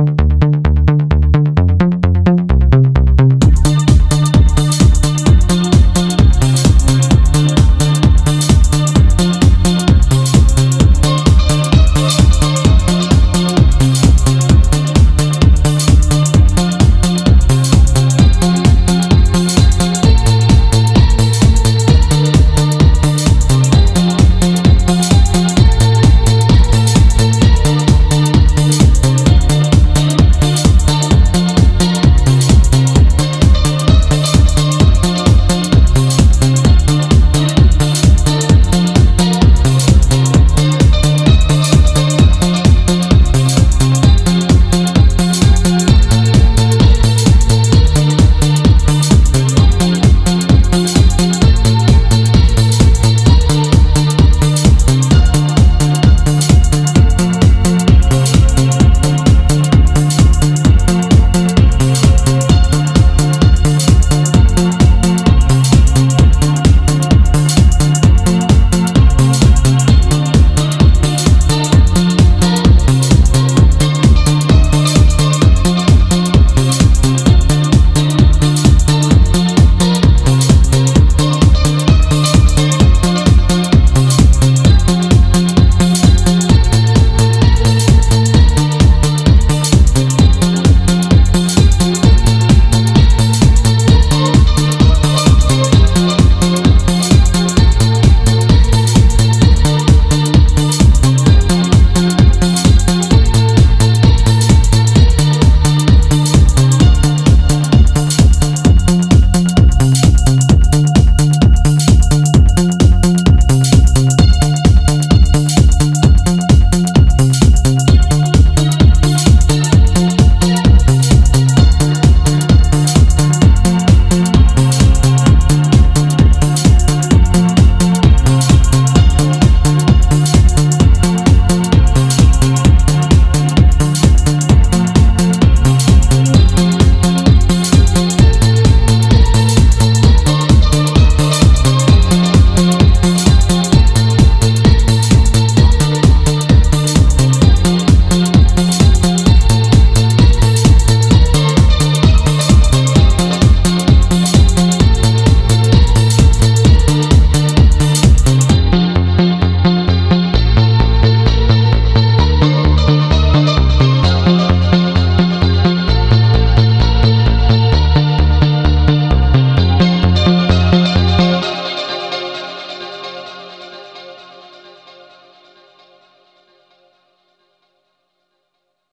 you